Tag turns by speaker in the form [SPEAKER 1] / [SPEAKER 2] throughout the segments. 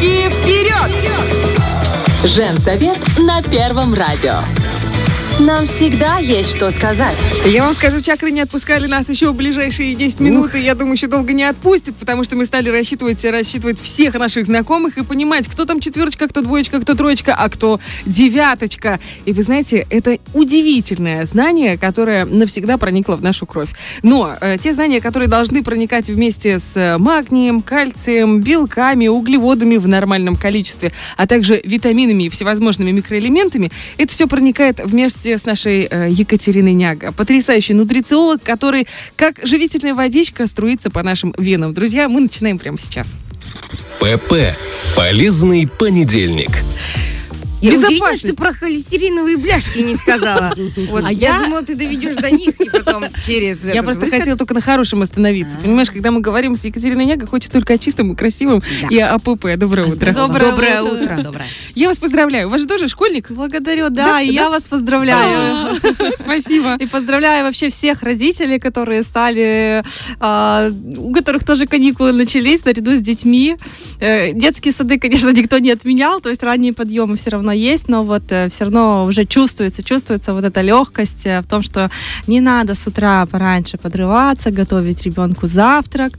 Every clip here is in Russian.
[SPEAKER 1] Девочки, вперед!
[SPEAKER 2] Женсовет на Первом радио.
[SPEAKER 3] Нам всегда есть что сказать.
[SPEAKER 4] Я вам скажу, чакры не отпускали нас еще в ближайшие 10 минут, и я думаю, еще долго не отпустят, потому что мы стали рассчитывать, рассчитывать всех наших знакомых и понимать, кто там четверочка, кто двоечка, кто троечка, а кто девяточка. И вы знаете, это удивительное знание, которое навсегда проникло в нашу кровь. Но э, те знания, которые должны проникать вместе с э, магнием, кальцием, белками, углеводами в нормальном количестве, а также витаминами и всевозможными микроэлементами, это все проникает вместе с нашей э, Екатериной Няга. Потрясающий нутрициолог, который, как живительная водичка, струится по нашим венам. Друзья, мы начинаем прямо сейчас.
[SPEAKER 5] ПП. Полезный понедельник.
[SPEAKER 6] Я удивилась, что ты про холестериновые бляшки не сказала. Вот,
[SPEAKER 4] А
[SPEAKER 6] я...
[SPEAKER 4] я-
[SPEAKER 6] думала, ты доведешь до них и потом через
[SPEAKER 4] Я просто
[SPEAKER 6] выход.
[SPEAKER 4] хотела только на хорошем остановиться. Понимаешь, когда мы говорим с Екатериной Няга, хочет только о чистом и красивом и о ПП. Доброе утро.
[SPEAKER 6] Доброе утро. Доброе.
[SPEAKER 4] Я вас поздравляю. У вас же тоже школьник?
[SPEAKER 7] Благодарю, да, и я вас поздравляю.
[SPEAKER 4] Спасибо.
[SPEAKER 7] И поздравляю вообще всех родителей, которые стали, а, у которых тоже каникулы начались наряду с детьми. Э, Детские сады, конечно, никто не отменял, то есть ранние подъемы все равно есть, но вот все равно уже чувствуется, чувствуется вот эта легкость э, в том, что не надо с утра пораньше подрываться, готовить ребенку завтрак,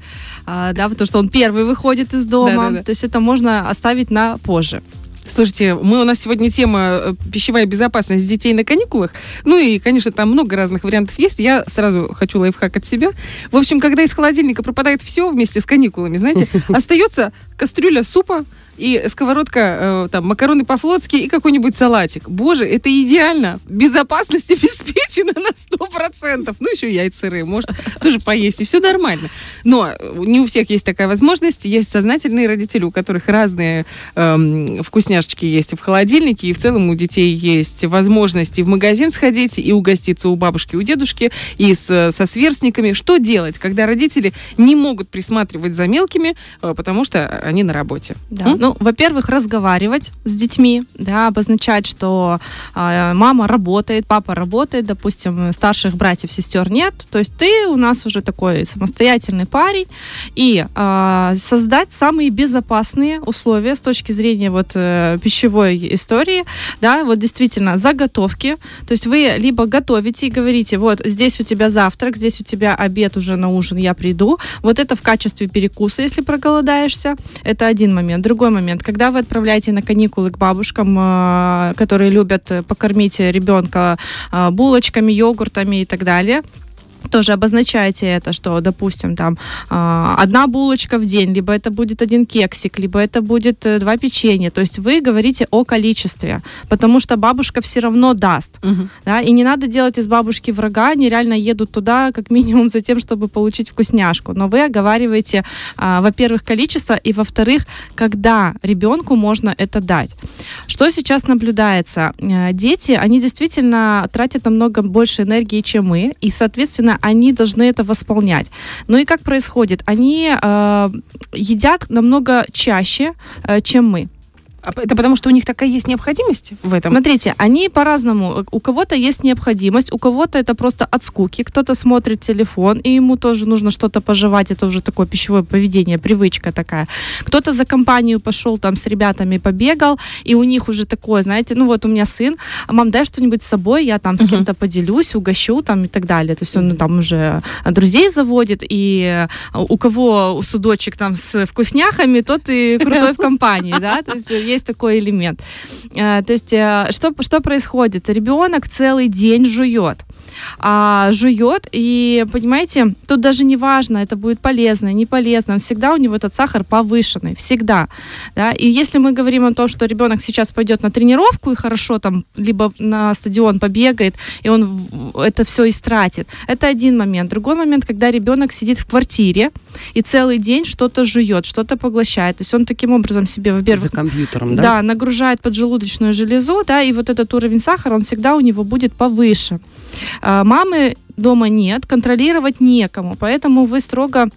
[SPEAKER 7] а, да, потому что он первый выходит из дома,
[SPEAKER 4] Да-да-да.
[SPEAKER 7] то есть это можно оставить на позже.
[SPEAKER 4] Слушайте, мы у нас сегодня тема э, пищевая безопасность детей на каникулах. Ну и, конечно, там много разных вариантов есть. Я сразу хочу лайфхак от себя. В общем, когда из холодильника пропадает все вместе с каникулами, знаете, остается кастрюля супа и сковородка, э, там, макароны по-флотски и какой-нибудь салатик. Боже, это идеально. Безопасность обеспечена на 100%. Ну, еще яйца сырые, может, тоже поесть, и все нормально. Но э, не у всех есть такая возможность. Есть сознательные родители, у которых разные эм, вкусняшечки есть в холодильнике, и в целом у детей есть возможность и в магазин сходить, и угоститься у бабушки, у дедушки, и с, со сверстниками. Что делать, когда родители не могут присматривать за мелкими, э, потому что они на работе?
[SPEAKER 7] Да.
[SPEAKER 4] М?
[SPEAKER 7] Ну, во-первых, разговаривать с детьми, да, обозначать, что а, мама работает, папа работает, допустим, старших братьев, сестер нет. То есть ты у нас уже такой самостоятельный парень, и а, создать самые безопасные условия с точки зрения вот э, пищевой истории, да, вот действительно заготовки. То есть вы либо готовите и говорите, вот здесь у тебя завтрак, здесь у тебя обед уже на ужин, я приду. Вот это в качестве перекуса, если проголодаешься. Это один момент. Другой момент, когда вы отправляете на каникулы к бабушкам, э, которые любят покормить ребенка э, булочками, йогуртами и так далее, тоже обозначайте это, что, допустим, там а, одна булочка в день, либо это будет один кексик, либо это будет э, два печенья. То есть вы говорите о количестве, потому что бабушка все равно даст.
[SPEAKER 4] Мгм.
[SPEAKER 7] Да? И не надо делать из бабушки врага, они реально едут туда как минимум за тем, чтобы получить вкусняшку. Но вы оговариваете, а, во-первых, количество, и во-вторых, когда ребенку можно это дать. Что сейчас наблюдается? Э, Дети, они действительно тратят намного больше энергии, чем мы, и, соответственно, они должны это восполнять. Ну и как происходит? Они э, едят намного чаще, э, чем мы.
[SPEAKER 4] А Это потому, что у них такая есть необходимость в этом?
[SPEAKER 7] Смотрите, они по-разному. У кого-то есть необходимость, у кого-то это просто от скуки, кто-то смотрит телефон, и ему тоже нужно что-то пожевать, это уже такое пищевое поведение, привычка такая. Кто-то за компанию пошел там с ребятами побегал, и у них уже такое, знаете, ну вот у меня сын, а мам, дай что-нибудь с собой, я там с кем-то поделюсь, угощу там и так далее. То есть он ну, там уже друзей заводит, и э, у кого судочек там с вкусняхами, тот и крутой в компании, да, то есть есть такой элемент. Э, То есть э, что, что происходит? Ребенок целый день жует. А, жует, и, понимаете, тут даже не важно, это будет полезно, не полезно, всегда у него этот сахар повышенный, всегда. Да? И если мы говорим о том, что ребенок сейчас пойдет на тренировку и хорошо там, либо на стадион побегает, и он это все истратит, это один момент. Другой момент, когда ребенок сидит в квартире и целый день что-то жует, что-то поглощает. То есть он таким образом себе,
[SPEAKER 6] За
[SPEAKER 7] во-первых,
[SPEAKER 6] компьютером, да?
[SPEAKER 7] да, нагружает поджелудочную железу, да, и вот этот уровень сахара, он всегда у него будет повыше. А, Мамы дома нет, контролировать некому, поэтому вы строго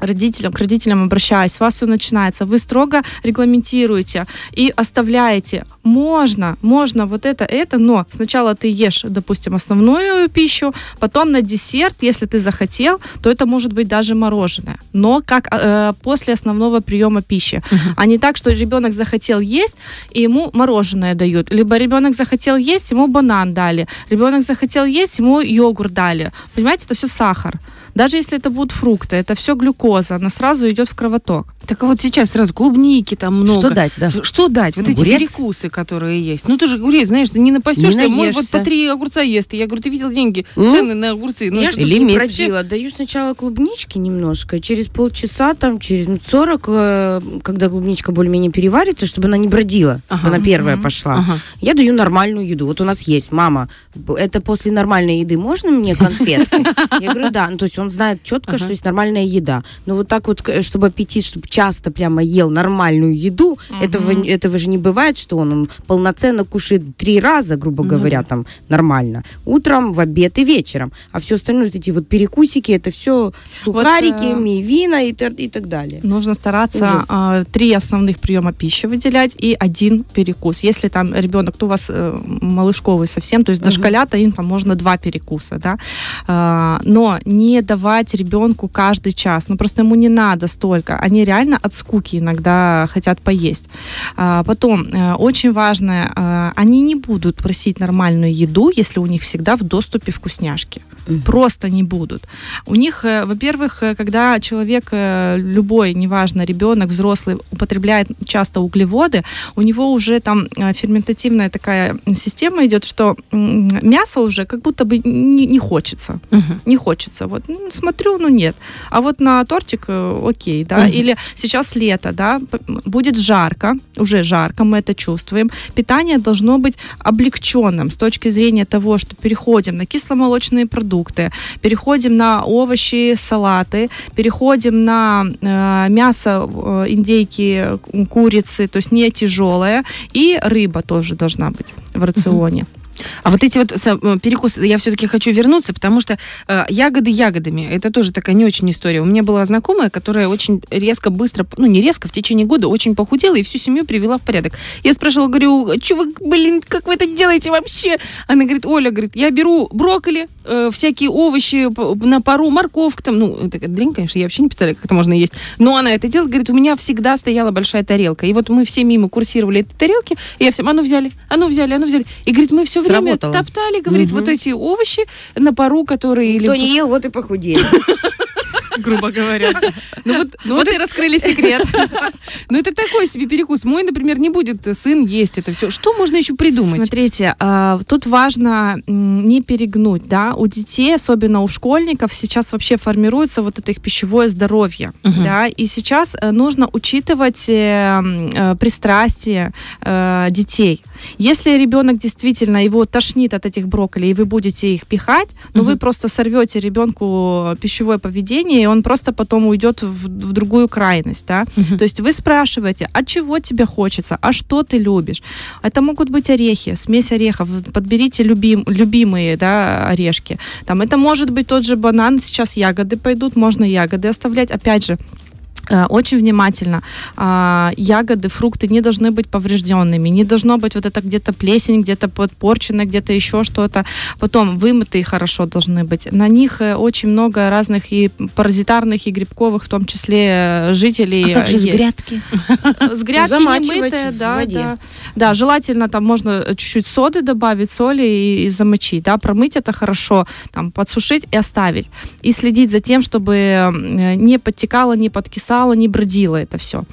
[SPEAKER 7] родителям, к родителям обращаюсь, с вас все начинается, вы строго регламентируете и оставляете. Можно, можно вот это, это, но сначала ты ешь, допустим, основную пищу, потом на десерт, если ты захотел, то это может быть даже мороженое, но как э, после основного приема пищи, а не так, что ребенок захотел есть, и ему мороженое дают, либо ребенок захотел есть, ему банан дали, ребенок захотел есть, ему йогурт дали. Понимаете, это все сахар. Даже если это будут фрукты, это все глюкоза, она сразу идет в кровоток.
[SPEAKER 4] Так вот сейчас сразу клубники там много.
[SPEAKER 6] Что дать, да?
[SPEAKER 4] Что дать? Вот эти
[SPEAKER 6] Огурец?
[SPEAKER 4] перекусы, которые есть. Ну ты же огурец, знаешь, ты не напасешься.
[SPEAKER 6] Не
[SPEAKER 4] Мой вот по три огурца ест. Я говорю, ты видел деньги?
[SPEAKER 6] М?
[SPEAKER 4] Цены на огурцы. Ну,
[SPEAKER 6] я что не бродила. Даю сначала клубнички немножко, и через полчаса, там, через минут 40, э, когда клубничка более-менее переварится, чтобы она не бродила, чтобы
[SPEAKER 4] Ага.
[SPEAKER 6] она первая
[SPEAKER 4] Мгм.
[SPEAKER 6] пошла.
[SPEAKER 4] Ага.
[SPEAKER 6] Я даю нормальную еду. Вот у нас есть, мама, это после нормальной еды можно мне конфетки? Я говорю, да. Ну, то есть он знает четко, что есть нормальная еда. Но вот так вот, к- чтобы аппетит, чтобы часто прямо ел нормальную еду, этого, этого же не бывает, что он, он полноценно кушает три раза, грубо говоря, там нормально. Утром, в обед и вечером. А все остальное, вот эти вот перекусики, это все сухарики,
[SPEAKER 7] э,
[SPEAKER 6] мивина и, и так далее.
[SPEAKER 7] Нужно стараться а, три основных приема пищи выделять и один перекус. Если там ребенок, то у вас э, малышковый совсем, то есть дошколята, им там можно два перекуса, да, А, но не давать ребенку каждый час, ну просто ему не надо столько, они реально от скуки иногда хотят поесть. А, потом, э, очень важное, э, они не будут просить нормальную еду, если у них всегда в доступе вкусняшки. Просто не будут. У них, э, во-первых, когда человек, любой, неважно, ребенок, взрослый, употребляет часто углеводы, у него уже там ферментативная такая система идет, что мясо уже как будто бы не, не хочется.
[SPEAKER 4] Мгм.
[SPEAKER 7] Не хочется. Вот смотрю, ну нет. А вот на тортик окей, да.
[SPEAKER 4] Мгм.
[SPEAKER 7] Или сейчас лето, да, будет жарко, уже жарко, мы это чувствуем. Питание должно быть облегченным с точки зрения того, что переходим на кисломолочные продукты, переходим на овощи, салаты, переходим на э, мясо, э, индейки, ку- курицы, то есть не тяжелое, и рыба тоже должна быть в рационе.
[SPEAKER 4] А вот эти вот э, перекусы, я все-таки хочу вернуться, потому что э, ягоды ягодами, это тоже такая не очень история. У меня была знакомая, которая очень резко, быстро, ну не резко, в течение года очень похудела и всю семью привела в порядок. Я спрашивала, говорю, что вы, блин, как вы это делаете вообще? Она говорит, Оля, говорит, я беру брокколи, э, всякие овощи на пару, морковка там, ну, это дрянь, конечно, я вообще не представляю, как это можно есть. Но она это делает, говорит, у меня всегда стояла большая тарелка. И вот мы все мимо курсировали этой тарелки, и я всем, а ну взяли, а ну взяли, а ну взяли. И говорит, мы все время
[SPEAKER 6] Сработало.
[SPEAKER 4] топтали, говорит, вот эти овощи на пару, которые...
[SPEAKER 6] Кто
[SPEAKER 4] или-
[SPEAKER 6] не ел, вот и похудели.
[SPEAKER 7] грубо говоря.
[SPEAKER 4] Ну вот, ну
[SPEAKER 7] Вот и раскрыли секрет.
[SPEAKER 4] ну это такой себе перекус. Мой, например, не будет сын есть это все. Что можно еще придумать?
[SPEAKER 7] Смотрите, а, тут важно не перегнуть, да, у детей, особенно у школьников, сейчас вообще формируется вот это их пищевое здоровье,
[SPEAKER 4] Мгм.
[SPEAKER 7] да, и сейчас э, нужно учитывать э, э, пристрастия э, детей. Если ребенок действительно его тошнит от этих брокколи, и вы будете их пихать, ну вы
[SPEAKER 4] Мгм.
[SPEAKER 7] просто сорвете ребенку пищевое поведение, и он просто потом уйдет в, в другую крайность, да.
[SPEAKER 4] Мгм.
[SPEAKER 7] То есть вы спрашиваете, а чего тебе хочется, а что ты любишь? Это могут быть орехи, смесь орехов. Подберите любим, любимые да, орешки. Там, это может быть тот же банан, сейчас ягоды пойдут, можно ягоды оставлять. Опять же, очень внимательно. А, Ягоды, фрукты не должны быть поврежденными, не должно быть вот это где-то плесень, где-то подпорчено, где-то еще что-то. Потом вымытые хорошо должны быть. На них э, очень много разных и паразитарных, и грибковых, в том числе э, жителей.
[SPEAKER 6] А как же
[SPEAKER 7] э,
[SPEAKER 6] с
[SPEAKER 7] есть.
[SPEAKER 6] грядки?
[SPEAKER 7] С грядки немытые, да, да. Да, желательно там можно чуть-чуть соды добавить, соли и, и замочить, да, промыть это хорошо, там подсушить и оставить. И следить за тем, чтобы э, не подтекало, не подкисало, не бродило это все.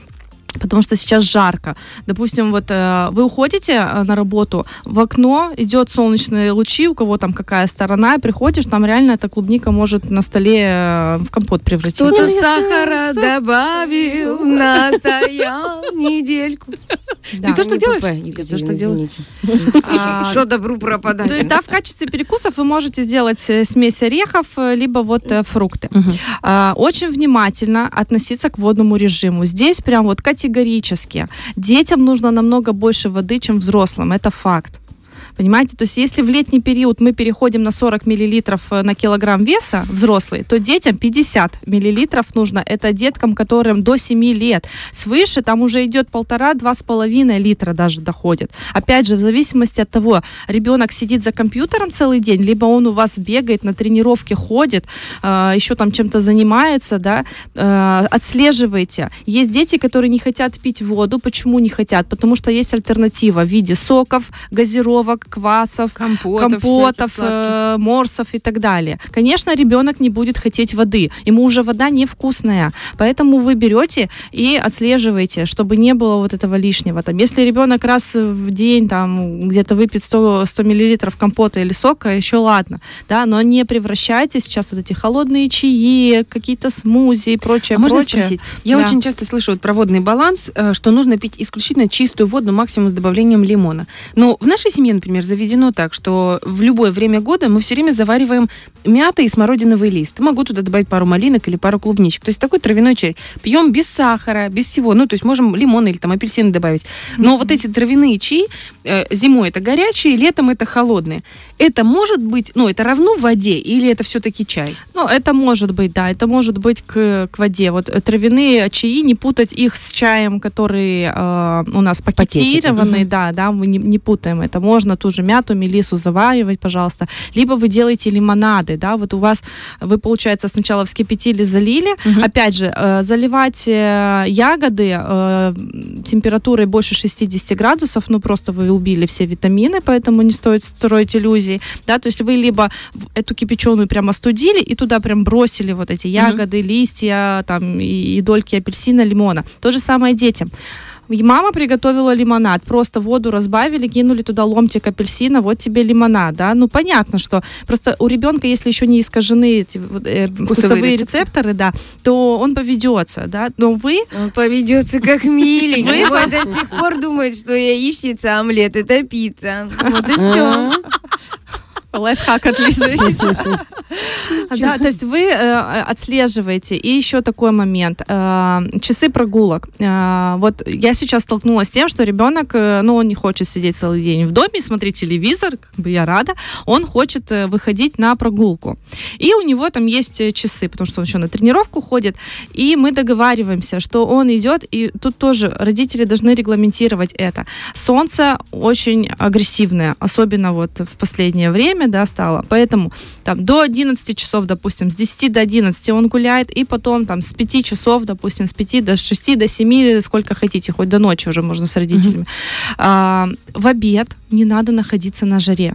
[SPEAKER 7] Потому что сейчас жарко. Допустим, вот э, вы уходите э, на работу, в окно идет солнечные лучи, у кого там какая сторона, и приходишь, там реально эта клубника может на столе э, в компот превратиться.
[SPEAKER 6] Кто-то сахара добавил, настоял недельку.
[SPEAKER 7] Да.
[SPEAKER 4] Ты то, что
[SPEAKER 6] Не
[SPEAKER 4] делаешь? Я
[SPEAKER 6] Екатерина,
[SPEAKER 4] что делаю?
[SPEAKER 6] извините.
[SPEAKER 7] А,
[SPEAKER 6] Что добру пропадать?
[SPEAKER 7] То есть, да, в качестве перекусов вы можете сделать э, смесь орехов, э, либо вот э, фрукты. А, Очень внимательно относиться к водному режиму. Здесь прям вот категорически. Детям нужно намного больше воды, чем взрослым. Это факт. Понимаете? То есть если в летний период мы переходим на 40 миллилитров э, на килограмм веса взрослые, то детям 50 миллилитров нужно. Это деткам, которым до 7 лет. Свыше там уже идет полтора-два с половиной литра даже доходит. Опять же, в зависимости от того, ребенок сидит за компьютером целый день, либо он у вас бегает на тренировке, ходит, э, еще там чем-то занимается, да, э, отслеживайте. Есть дети, которые не хотят пить воду. Почему не хотят? Потому что есть альтернатива в виде соков, газировок, квасов,
[SPEAKER 4] Компотов,
[SPEAKER 7] компотов, э, морсов и так далее. Конечно, ребенок не будет хотеть воды. Ему уже вода невкусная. Поэтому вы берете и отслеживаете, чтобы не было вот этого лишнего. Там, если ребенок раз в день там где-то выпьет 100, 100 миллилитров компота или сока, еще ладно. Да, но не превращайте сейчас вот эти холодные чаи, какие-то смузи и прочее,
[SPEAKER 4] А можно
[SPEAKER 7] прочее.
[SPEAKER 4] спросить? Я
[SPEAKER 7] Да.
[SPEAKER 4] очень часто слышу вот про водный баланс, э, что нужно пить исключительно чистую воду, максимум с добавлением лимона. Но в нашей семье, например, заведено так, что в любое время года мы все время завариваем мята и смородиновый лист. Могу туда добавить пару малинок или пару клубничек. То есть такой травяной чай. Пьем без сахара, без всего. Ну, то есть можем лимон или там апельсины добавить. Но вот эти травяные чаи э, зимой это горячие, летом это холодные. Это может быть, ну, это равно воде или это все-таки чай?
[SPEAKER 7] Ну, это может быть, да, это может быть к, к воде. Вот э, травяные чаи, не путать их с чаем, который э, у нас пакетированный, да, да, мы не, не путаем это. Можно ту же мяту, мелису заваривать, пожалуйста. Либо вы делаете лимонады, да, вот у вас, вы, получается, сначала вскипятили, залили. Опять же, э, заливать э, ягоды э, температурой больше 60 градусов, ну, просто вы убили все витамины, поэтому не стоит строить иллюзий, да, то есть вы либо эту кипяченую прямо остудили и туда прям бросили вот эти ягоды, листья, там, и, и дольки апельсина, лимона. То же самое детям. И Мама приготовила лимонад, просто воду разбавили, кинули туда ломтик апельсина, вот тебе лимонад, да. Ну, понятно, что просто у ребенка, если еще не искажены эти э, вкусовые
[SPEAKER 4] рецепторы.
[SPEAKER 7] рецепторы, да, то он поведется, да. Но вы
[SPEAKER 6] Он поведется как миленький. Он до сих пор думает, что яичница, омлет это пицца. Вот и все.
[SPEAKER 7] Лайфхак от Лизы. Да, то есть вы э, отслеживаете. И еще такой момент. Э, Часы прогулок. Э, Вот я сейчас столкнулась с тем, что ребенок, ну, он не хочет сидеть целый день в доме смотреть телевизор, как бы я рада. Он хочет выходить на прогулку. И у него там есть часы, потому что он еще на тренировку ходит. И мы договариваемся, что он идет, и тут тоже родители должны регламентировать это. Солнце очень агрессивное, особенно вот в последнее время, да, стало. Поэтому там до 11 часов, допустим, с 10 до 11 он гуляет, и потом там с 5 часов, допустим, с 5 до 6, до 7, сколько хотите, хоть до ночи уже можно с родителями. А, в обед не надо находиться на жаре.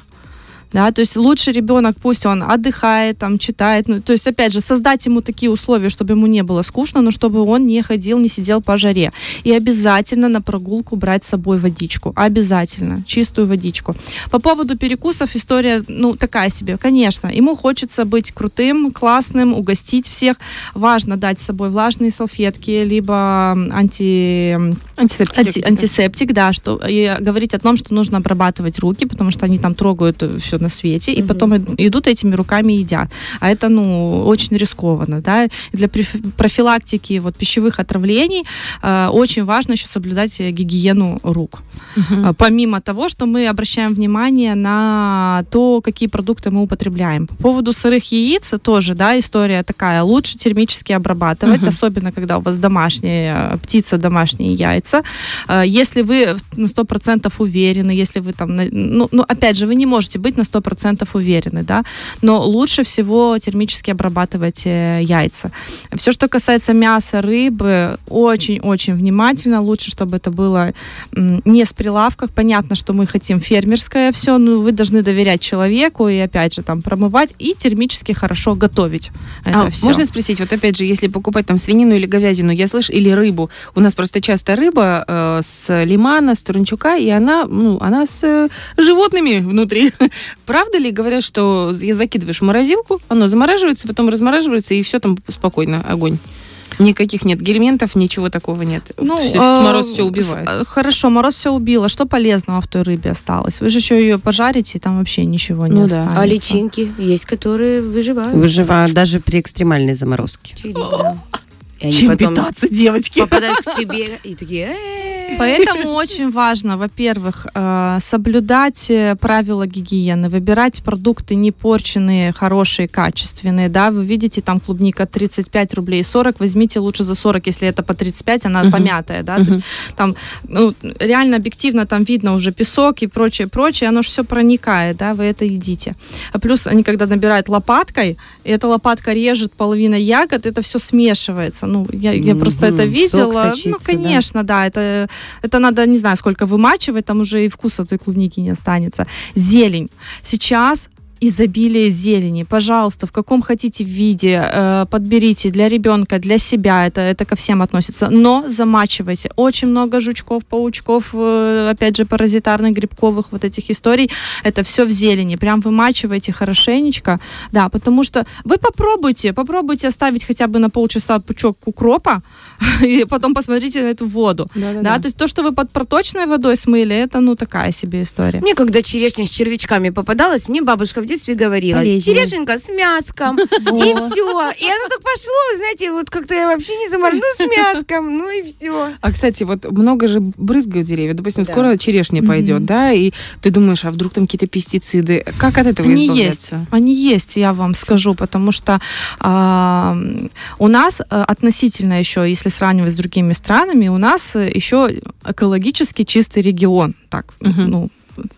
[SPEAKER 7] Да, то есть лучше ребенок, пусть он отдыхает, там, читает. Ну, то есть, опять же, создать ему такие условия, чтобы ему не было скучно, но чтобы он не ходил, не сидел по жаре. И обязательно на прогулку брать с собой водичку. Обязательно. Чистую водичку. По поводу перекусов история, ну, такая себе. Конечно, ему хочется быть крутым, классным, угостить всех. Важно дать с собой влажные салфетки, либо анти...
[SPEAKER 4] Антисептики.
[SPEAKER 7] Анти- антисептик, да, что и говорить о том, что нужно обрабатывать руки, потому что они там трогают все на свете, и потом ид- идут этими руками и едят. А это, ну, очень рискованно, да. Для профи- профилактики вот пищевых отравлений э, очень важно еще соблюдать э, гигиену рук. А, Помимо того, что мы обращаем внимание на то, какие продукты мы употребляем. По поводу сырых яиц тоже, да, история такая. Лучше термически обрабатывать, особенно когда у вас домашние, э, птица, домашние яйца. Э, Если вы на 100% уверены, если вы там, ну, ну, опять же, вы не можете быть на 100% уверены, да, но лучше всего термически обрабатывать э, яйца. Все, что касается мяса, рыбы, очень-очень внимательно. Лучше, чтобы это было не с прилавках. Понятно, что мы хотим фермерское все, но вы должны доверять человеку и, опять же, там промывать и термически хорошо готовить это
[SPEAKER 4] А,
[SPEAKER 7] все.
[SPEAKER 4] можно спросить, вот опять же, если покупать там свинину или говядину, я слышу, или рыбу, у нас просто часто рыба э, с лимана, с турнчука, и она, ну, она с э, животными внутри. Правда ли говорят, что я закидываешь в морозилку, оно замораживается, потом размораживается, и все там спокойно, огонь? Никаких нет гельментов, ничего такого нет.
[SPEAKER 7] Ну,
[SPEAKER 4] Всё-
[SPEAKER 7] э,
[SPEAKER 4] мороз все убивает.
[SPEAKER 7] Хорошо, мороз все убило. Что полезного в той рыбе осталось? Вы же еще ее пожарите, и там вообще ничего не
[SPEAKER 4] Ну да.
[SPEAKER 7] останется.
[SPEAKER 6] А личинки есть, которые выживают.
[SPEAKER 1] Выживают даже при экстремальной заморозке.
[SPEAKER 6] Да.
[SPEAKER 4] Чем
[SPEAKER 6] потом
[SPEAKER 4] питаться, девочки?
[SPEAKER 6] попадают к тебе и такие, «Э,
[SPEAKER 7] Поэтому очень важно, во-первых, э, соблюдать э, правила гигиены, выбирать продукты не порченные, хорошие, качественные, да, вы видите там клубника 35 рублей 40, возьмите лучше за 40, если это по 35, она помятая, да, то есть там ну, реально объективно там видно уже песок и прочее, прочее, оно же все проникает, да, вы это едите. А плюс они когда набирают лопаткой, эта лопатка режет половина ягод, это все смешивается. Ну, я, я просто это видела.
[SPEAKER 1] Сок
[SPEAKER 7] ну,
[SPEAKER 1] сочится, да.
[SPEAKER 7] конечно, да, это, это надо, не знаю, сколько вымачивать, там уже и вкуса той клубники не останется. Зелень. Сейчас изобилие зелени. Пожалуйста, в каком хотите виде, э, подберите для ребенка, для себя, это, это ко всем относится, но замачивайте. Очень много жучков, паучков, э, опять же, паразитарных, грибковых вот этих историй. Это все в зелени. Прям вымачивайте хорошенечко. Да, потому что вы попробуйте, попробуйте оставить хотя бы на полчаса пучок укропа, и потом посмотрите на эту воду. Да, то есть то, что вы под проточной водой смыли, это, ну, такая себе история.
[SPEAKER 6] Мне когда черешня с червячками попадалась, мне бабушка в детстве говорила,
[SPEAKER 1] Полезнее.
[SPEAKER 6] черешенька с мяском, и все. И оно так пошло, вы знаете, вот как-то я вообще не заморну с мяском, ну и все.
[SPEAKER 4] А, кстати, вот много же брызгают деревья. Допустим,
[SPEAKER 6] Да.
[SPEAKER 4] скоро черешня пойдет, да, и ты думаешь, а вдруг там какие-то пестициды? Как от этого
[SPEAKER 7] Они есть, они есть, я вам скажу, потому что а, у нас э, относительно еще, если сравнивать с другими странами, у нас еще экологически чистый регион, так, ну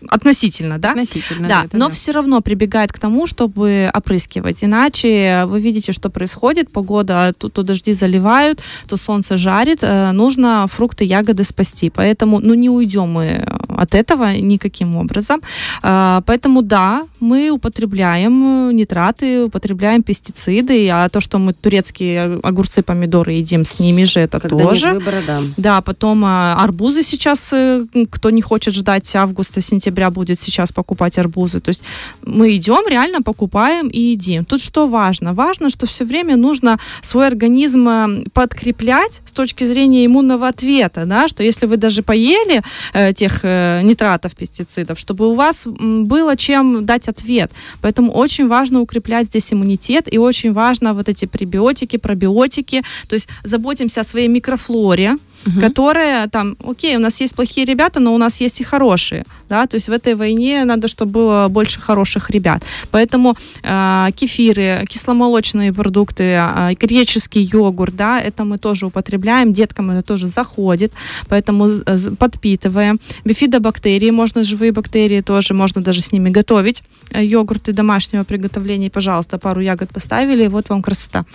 [SPEAKER 7] относительно, да?
[SPEAKER 4] Относительно.
[SPEAKER 7] Да,
[SPEAKER 4] это
[SPEAKER 7] но все равно прибегает к тому, чтобы опрыскивать. Иначе вы видите, что происходит. Погода, то, то дожди заливают, то солнце жарит. Э, нужно фрукты, ягоды спасти. Поэтому, ну, не уйдем мы от этого никаким образом. Э, поэтому, да, мы употребляем э, нитраты, употребляем пестициды. А то, что мы турецкие огурцы, помидоры едим, с ними же это
[SPEAKER 1] Когда
[SPEAKER 7] тоже.
[SPEAKER 1] нет выбора, да.
[SPEAKER 7] Да, потом а, арбузы сейчас, э, кто не хочет ждать августа, сентября, будет сейчас покупать арбузы. То есть мы идем, реально покупаем и едим. Тут что важно? Важно, что все время нужно свой организм э, подкреплять с точки зрения иммунного ответа, да, что если вы даже поели э, тех э, нитратов, пестицидов, чтобы у вас было чем дать ответ. Поэтому очень важно укреплять здесь иммунитет, и очень важно вот эти пребиотики, пробиотики, то есть заботимся о своей микрофлоре, которая там, окей, у нас есть плохие ребята, но у нас есть и хорошие, да, то есть в этой войне надо, чтобы было больше хороших ребят. Поэтому э, кефиры, кисломолочные продукты, э, греческий йогурт, да, это мы тоже употребляем, деткам это тоже заходит, поэтому з- подпитываем. Бифидобактерии, можно живые бактерии тоже, можно даже с ними готовить. Э, Йогурты домашнего приготовления, пожалуйста, пару ягод поставили, вот вам красота.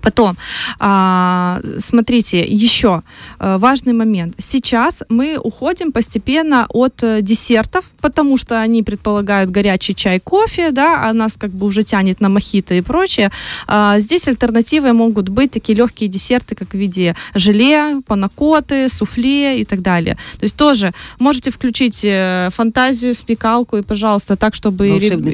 [SPEAKER 7] Потом, а, смотрите, еще э, важный момент. Сейчас мы уходим постепенно от э, десертов, потому что они предполагают горячий чай, кофе, да, а нас как бы уже тянет на мохито и прочее. А, здесь альтернативой могут быть такие легкие десерты, как в виде желе, панакоты, суфле и так далее. То есть тоже можете включить э, фантазию, смекалку и, пожалуйста, так, чтобы... и реб-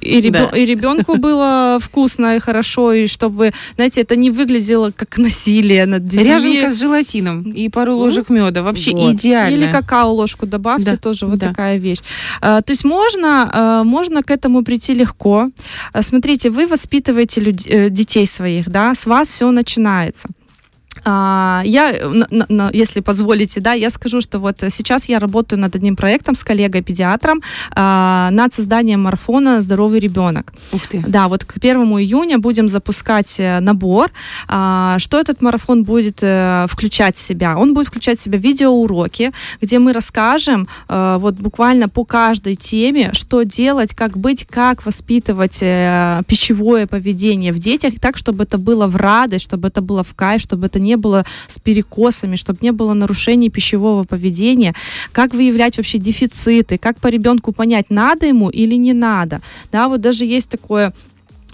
[SPEAKER 7] и, ребё-
[SPEAKER 4] Да.
[SPEAKER 7] и ребенку было вкусно и хорошо, и чтобы, знаете, это не выглядело как насилие над детьми.
[SPEAKER 4] Ряженка с желатином и пару ложек меда. Вообще
[SPEAKER 1] Вот.
[SPEAKER 4] идеально.
[SPEAKER 7] Или какао ложку добавьте,
[SPEAKER 4] Да,
[SPEAKER 7] тоже вот
[SPEAKER 4] да.
[SPEAKER 7] такая вещь. А, то есть можно, а, можно к этому прийти легко. А, смотрите, вы воспитываете люд- э, детей своих, да, с вас все начинается. А, Я, если позволите, да, я скажу, что вот сейчас я работаю над одним проектом с коллегой-педиатром а, над созданием марафона «Здоровый ребенок».
[SPEAKER 4] Ух ты.
[SPEAKER 7] Да, вот к первому июня будем запускать э, набор. А, Что этот марафон будет э, включать в себя? Он будет включать в себя видеоуроки, где мы расскажем э, вот буквально по каждой теме, что делать, как быть, как воспитывать пищевое поведение в детях, так, чтобы это было в радость, чтобы это было в кайф, чтобы это не было с перекосами, чтобы не было нарушений пищевого поведения, как выявлять вообще дефициты, как по ребенку понять, надо ему или не надо. Да, вот даже есть такое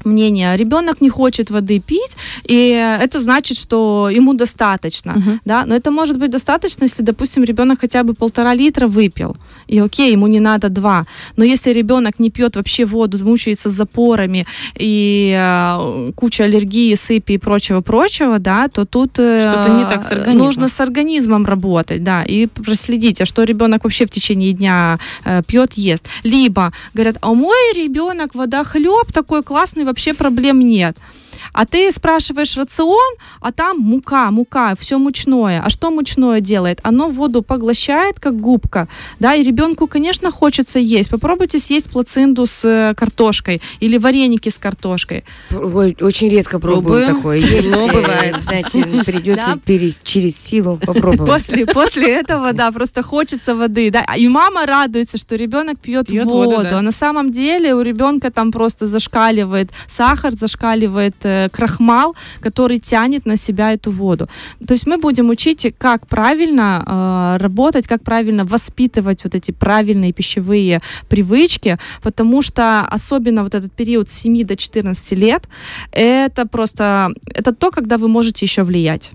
[SPEAKER 7] мнение, ребенок не хочет воды пить, и это значит, что ему достаточно,
[SPEAKER 4] Мгм.
[SPEAKER 7] да, но это может быть достаточно, если, допустим, ребенок хотя бы полтора литра выпил, и окей, ему не надо два, но если ребенок не пьет вообще воду, мучается с запорами и э, куча аллергии, сыпи и прочего-прочего, да, то тут э,
[SPEAKER 4] не так с организмом.
[SPEAKER 7] нужно с организмом работать, да, и проследить, а что ребенок вообще в течение дня э, пьет, ест. Либо говорят, а мой ребенок вода хлеб такой классный, вообще проблем нет. А ты спрашиваешь рацион, а там мука, мука, все мучное. А что мучное делает? Оно воду поглощает, как губка, да, и ребенку, конечно, хочется есть. Попробуйте съесть плацинду с э, картошкой или вареники с картошкой.
[SPEAKER 6] Ой, очень редко пробую
[SPEAKER 1] Пробую.
[SPEAKER 6] такое. Есть,
[SPEAKER 1] Но
[SPEAKER 6] э,
[SPEAKER 1] бывает.
[SPEAKER 6] Знаете, придется
[SPEAKER 7] Да.
[SPEAKER 6] перес- через силу попробовать.
[SPEAKER 7] После, после этого, да, просто хочется воды, да, и мама радуется, что ребенок пьет,
[SPEAKER 4] Пьет
[SPEAKER 7] воду,
[SPEAKER 4] воду, да.
[SPEAKER 7] а на самом деле у ребенка там просто зашкаливает сахар, зашкаливает э, крахмал, который тянет на себя эту воду. То есть мы будем учить, как правильно э, работать, как правильно воспитывать вот эти правильные пищевые привычки, потому что особенно вот этот период с 7 до 14 лет, это просто, это то, когда вы можете еще влиять.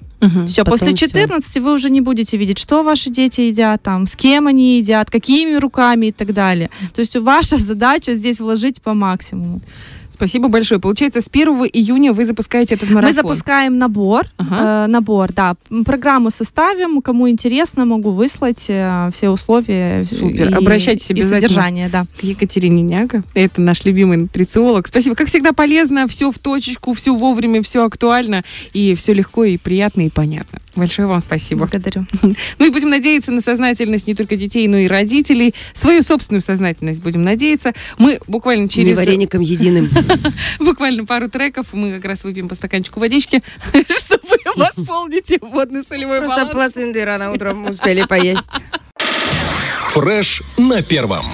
[SPEAKER 7] Все,
[SPEAKER 1] Потом
[SPEAKER 7] после
[SPEAKER 1] всё.
[SPEAKER 7] 14 вы уже не будете видеть, что ваши дети едят, там, с кем они едят, какими руками и так далее. То есть ваша задача здесь вложить по максимуму.
[SPEAKER 4] Спасибо большое. Получается, с 1 июня вы запускаете этот марафон.
[SPEAKER 7] Мы запускаем набор,
[SPEAKER 4] Ага.
[SPEAKER 7] э, набор, да, программу составим, кому интересно, могу выслать э, все условия.
[SPEAKER 4] Супер.
[SPEAKER 7] и-
[SPEAKER 4] Обращайтесь
[SPEAKER 7] и
[SPEAKER 4] обязательно.
[SPEAKER 7] содержание, да.
[SPEAKER 4] к Екатерине Няга. Это наш любимый нутрициолог. Спасибо. Как всегда, полезно, все в точечку, все вовремя, все актуально, и все легко, и приятно, и понятно. Большое вам спасибо.
[SPEAKER 7] Благодарю.
[SPEAKER 4] Ну и будем надеяться на сознательность не только детей, но и родителей. Свою собственную сознательность будем надеяться. Мы буквально
[SPEAKER 1] Не
[SPEAKER 4] через
[SPEAKER 1] вареником единым.
[SPEAKER 4] буквально пару треков мы как раз выпьем по стаканчику водички, чтобы восполнить водно-солевой
[SPEAKER 6] Просто
[SPEAKER 4] баланс.
[SPEAKER 6] плацинды рано утром успели поесть.
[SPEAKER 5] Фреш на первом.